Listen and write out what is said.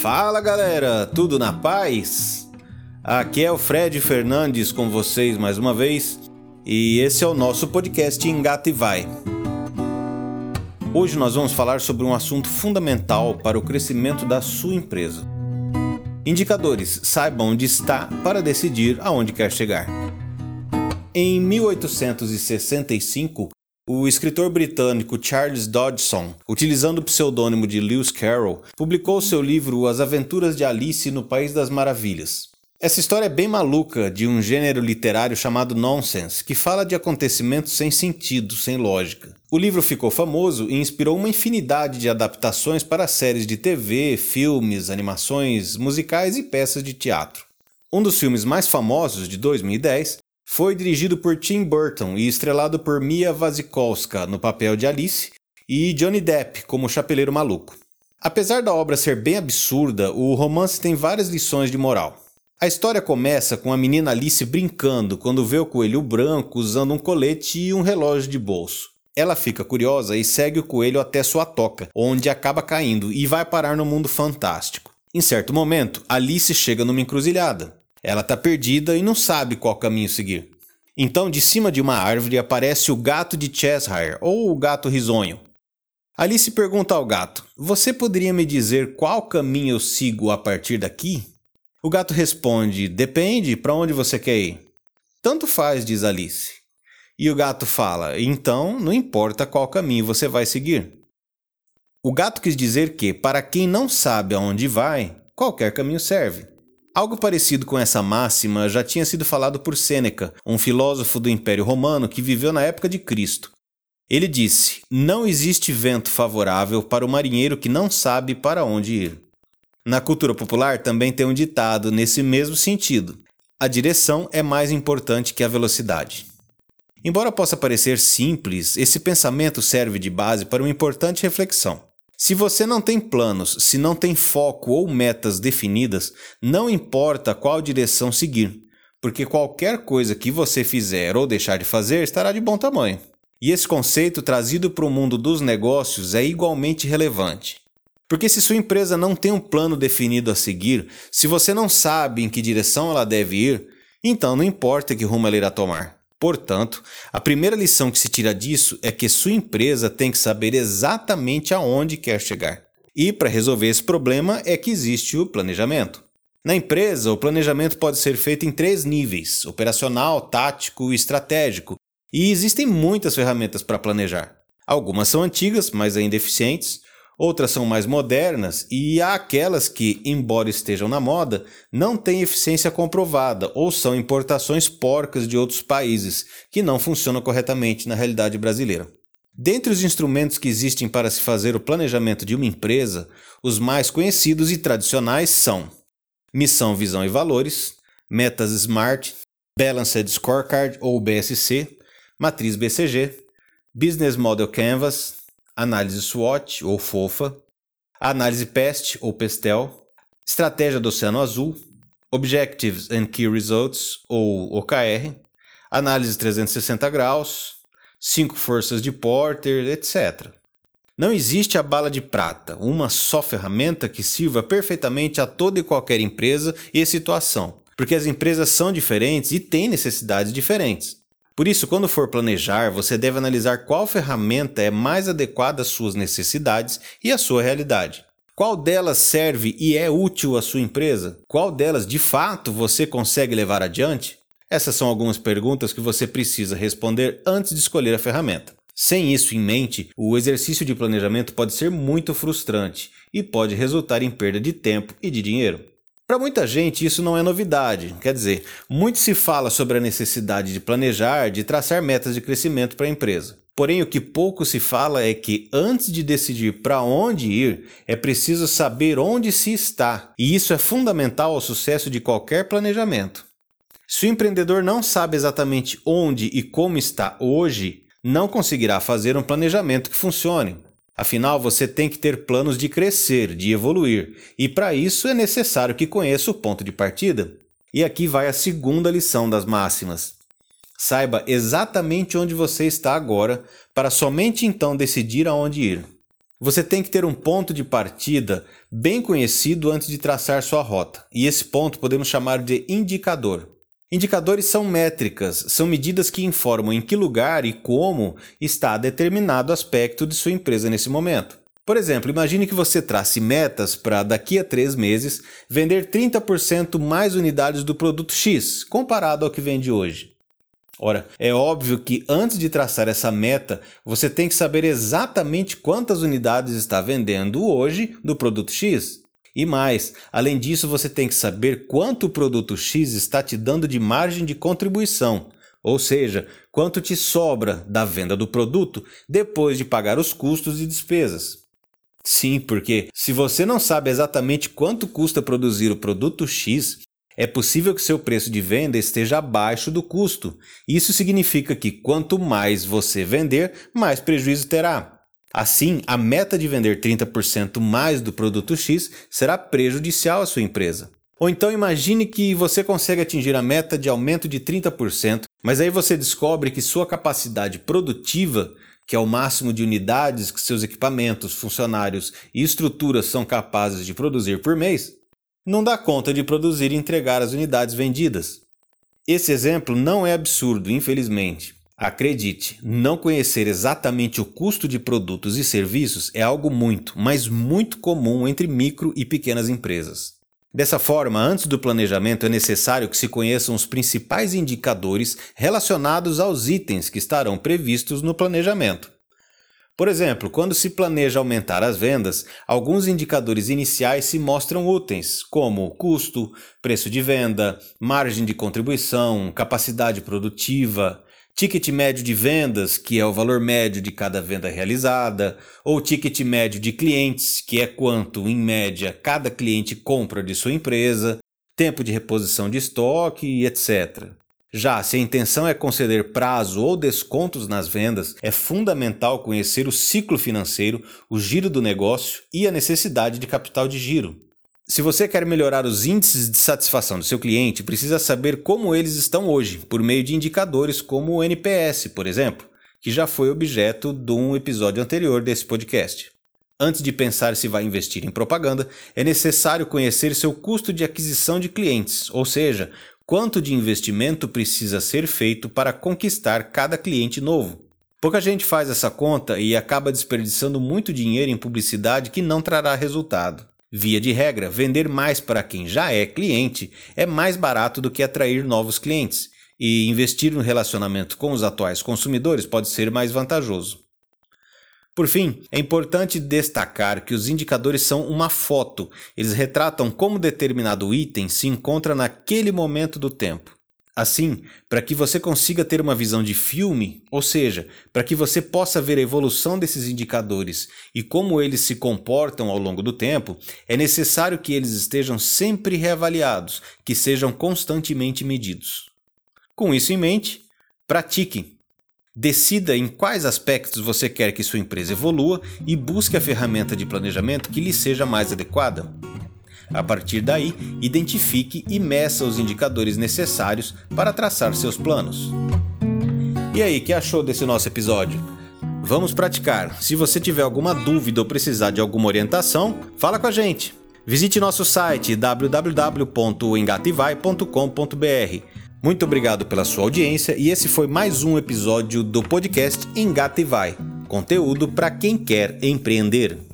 Fala galera, tudo na paz? Aqui é o Fred Fernandes com vocês mais uma vez e esse é o nosso podcast Engata e Vai. Hoje nós vamos falar sobre um assunto fundamental para o crescimento da sua empresa. Indicadores, saiba onde está para decidir aonde quer chegar. Em 1865, o escritor britânico Charles Dodgson, utilizando o pseudônimo de Lewis Carroll, publicou seu livro As Aventuras de Alice no País das Maravilhas. Essa história é bem maluca de um gênero literário chamado nonsense, que fala de acontecimentos sem sentido, sem lógica. O livro ficou famoso e inspirou uma infinidade de adaptações para séries de TV, filmes, animações, musicais e peças de teatro. Um dos filmes mais famosos de 2010 foi dirigido por Tim Burton e estrelado por Mia Wasikowska no papel de Alice e Johnny Depp como Chapeleiro Maluco. Apesar da obra ser bem absurda, o romance tem várias lições de moral. A história começa com a menina Alice brincando quando vê o coelho branco usando um colete e um relógio de bolso. Ela fica curiosa e segue o coelho até sua toca, onde acaba caindo e vai parar no mundo fantástico. Em certo momento, Alice chega numa encruzilhada. Ela está perdida e não sabe qual caminho seguir. Então, de cima de uma árvore aparece o gato de Cheshire, ou o gato risonho. Alice pergunta ao gato: Você poderia me dizer qual caminho eu sigo a partir daqui? O gato responde: Depende, para onde você quer ir? Tanto faz, diz Alice. E o gato fala: Então, não importa qual caminho você vai seguir. O gato quis dizer que, para quem não sabe aonde vai, qualquer caminho serve. Algo parecido com essa máxima já tinha sido falado por Sêneca, um filósofo do Império Romano que viveu na época de Cristo. Ele disse: Não existe vento favorável para o marinheiro que não sabe para onde ir. Na cultura popular também tem um ditado nesse mesmo sentido: a direção é mais importante que a velocidade. Embora possa parecer simples, esse pensamento serve de base para uma importante reflexão. Se você não tem planos, se não tem foco ou metas definidas, não importa qual direção seguir, porque qualquer coisa que você fizer ou deixar de fazer estará de bom tamanho. E esse conceito trazido para o mundo dos negócios é igualmente relevante. Porque se sua empresa não tem um plano definido a seguir, se você não sabe em que direção ela deve ir, então não importa que rumo ela irá tomar. Portanto, a primeira lição que se tira disso é que sua empresa tem que saber exatamente aonde quer chegar. E para resolver esse problema é que existe o planejamento. Na empresa, o planejamento pode ser feito em três níveis: operacional, tático e estratégico, e existem muitas ferramentas para planejar. Algumas são antigas, mas ainda eficientes, Outras são mais modernas e há aquelas que, embora estejam na moda, não têm eficiência comprovada ou são importações porcas de outros países que não funcionam corretamente na realidade brasileira. Dentre os instrumentos que existem para se fazer o planejamento de uma empresa, os mais conhecidos e tradicionais são Missão, Visão e Valores, Metas SMART, Balanced Scorecard ou BSC, Matriz BCG, Business Model Canvas, análise SWOT ou FOFA, análise PEST ou PESTEL, estratégia do Oceano Azul, Objectives and Key Results ou OKR, análise 360 graus, cinco forças de Porter, etc. Não existe a bala de prata, uma só ferramenta que sirva perfeitamente a toda e qualquer empresa e situação, porque as empresas são diferentes e têm necessidades diferentes. Por isso, quando for planejar, você deve analisar qual ferramenta é mais adequada às suas necessidades e à sua realidade. Qual delas serve e é útil à sua empresa? Qual delas de fato você consegue levar adiante? Essas são algumas perguntas que você precisa responder antes de escolher a ferramenta. Sem isso em mente, o exercício de planejamento pode ser muito frustrante e pode resultar em perda de tempo e de dinheiro. Para muita gente, isso não é novidade. Quer dizer, muito se fala sobre a necessidade de planejar, de traçar metas de crescimento para a empresa. Porém, o que pouco se fala é que antes de decidir para onde ir, é preciso saber onde se está, e isso é fundamental ao sucesso de qualquer planejamento. Se o empreendedor não sabe exatamente onde e como está hoje, não conseguirá fazer um planejamento que funcione. Afinal, você tem que ter planos de crescer, de evoluir, e para isso é necessário que conheça o ponto de partida. E aqui vai a segunda lição das máximas. Saiba exatamente onde você está agora, para somente então decidir aonde ir. Você tem que ter um ponto de partida bem conhecido antes de traçar sua rota, e esse ponto podemos chamar de indicador. Indicadores são métricas, são medidas que informam em que lugar e como está determinado aspecto de sua empresa nesse momento. Por exemplo, imagine que você trace metas para daqui a três meses vender 30% mais unidades do produto X, comparado ao que vende hoje. Ora, é óbvio que antes de traçar essa meta, você tem que saber exatamente quantas unidades está vendendo hoje do produto X. E mais, além disso, você tem que saber quanto o produto X está te dando de margem de contribuição, ou seja, quanto te sobra da venda do produto depois de pagar os custos e despesas. Sim, porque se você não sabe exatamente quanto custa produzir o produto X, é possível que seu preço de venda esteja abaixo do custo. Isso significa que quanto mais você vender, mais prejuízo terá. Assim, a meta de vender 30% mais do produto X será prejudicial à sua empresa. Ou então imagine que você consegue atingir a meta de aumento de 30%, mas aí você descobre que sua capacidade produtiva, que é o máximo de unidades que seus equipamentos, funcionários e estruturas são capazes de produzir por mês, não dá conta de produzir e entregar as unidades vendidas. Esse exemplo não é absurdo, infelizmente. Acredite, não conhecer exatamente o custo de produtos e serviços é algo muito, mas muito comum entre micro e pequenas empresas. Dessa forma, antes do planejamento é necessário que se conheçam os principais indicadores relacionados aos itens que estarão previstos no planejamento. Por exemplo, quando se planeja aumentar as vendas, alguns indicadores iniciais se mostram úteis, como custo, preço de venda, margem de contribuição, capacidade produtiva, ticket médio de vendas, que é o valor médio de cada venda realizada, ou ticket médio de clientes, que é quanto, em média, cada cliente compra de sua empresa, tempo de reposição de estoque, etc. Já se a intenção é conceder prazo ou descontos nas vendas, é fundamental conhecer o ciclo financeiro, o giro do negócio e a necessidade de capital de giro. Se você quer melhorar os índices de satisfação do seu cliente, precisa saber como eles estão hoje, por meio de indicadores como o NPS, por exemplo, que já foi objeto de um episódio anterior desse podcast. Antes de pensar se vai investir em propaganda, é necessário conhecer seu custo de aquisição de clientes, ou seja, quanto de investimento precisa ser feito para conquistar cada cliente novo. Pouca gente faz essa conta e acaba desperdiçando muito dinheiro em publicidade que não trará resultado. Via de regra, vender mais para quem já é cliente é mais barato do que atrair novos clientes, e investir no relacionamento com os atuais consumidores pode ser mais vantajoso. Por fim, é importante destacar que os indicadores são uma foto, eles retratam como determinado item se encontra naquele momento do tempo. Assim, para que você consiga ter uma visão de filme, ou seja, para que você possa ver a evolução desses indicadores e como eles se comportam ao longo do tempo, é necessário que eles estejam sempre reavaliados, que sejam constantemente medidos. Com isso em mente, pratique. Decida em quais aspectos você quer que sua empresa evolua e busque a ferramenta de planejamento que lhe seja mais adequada. A partir daí, identifique e meça os indicadores necessários para traçar seus planos. E aí, que achou desse nosso episódio? Vamos praticar. Se você tiver alguma dúvida ou precisar de alguma orientação, fala com a gente. Visite nosso site www.engativai.com.br. Muito obrigado pela sua audiência e esse foi mais um episódio do podcast Engata e Vai. Conteúdo para quem quer empreender.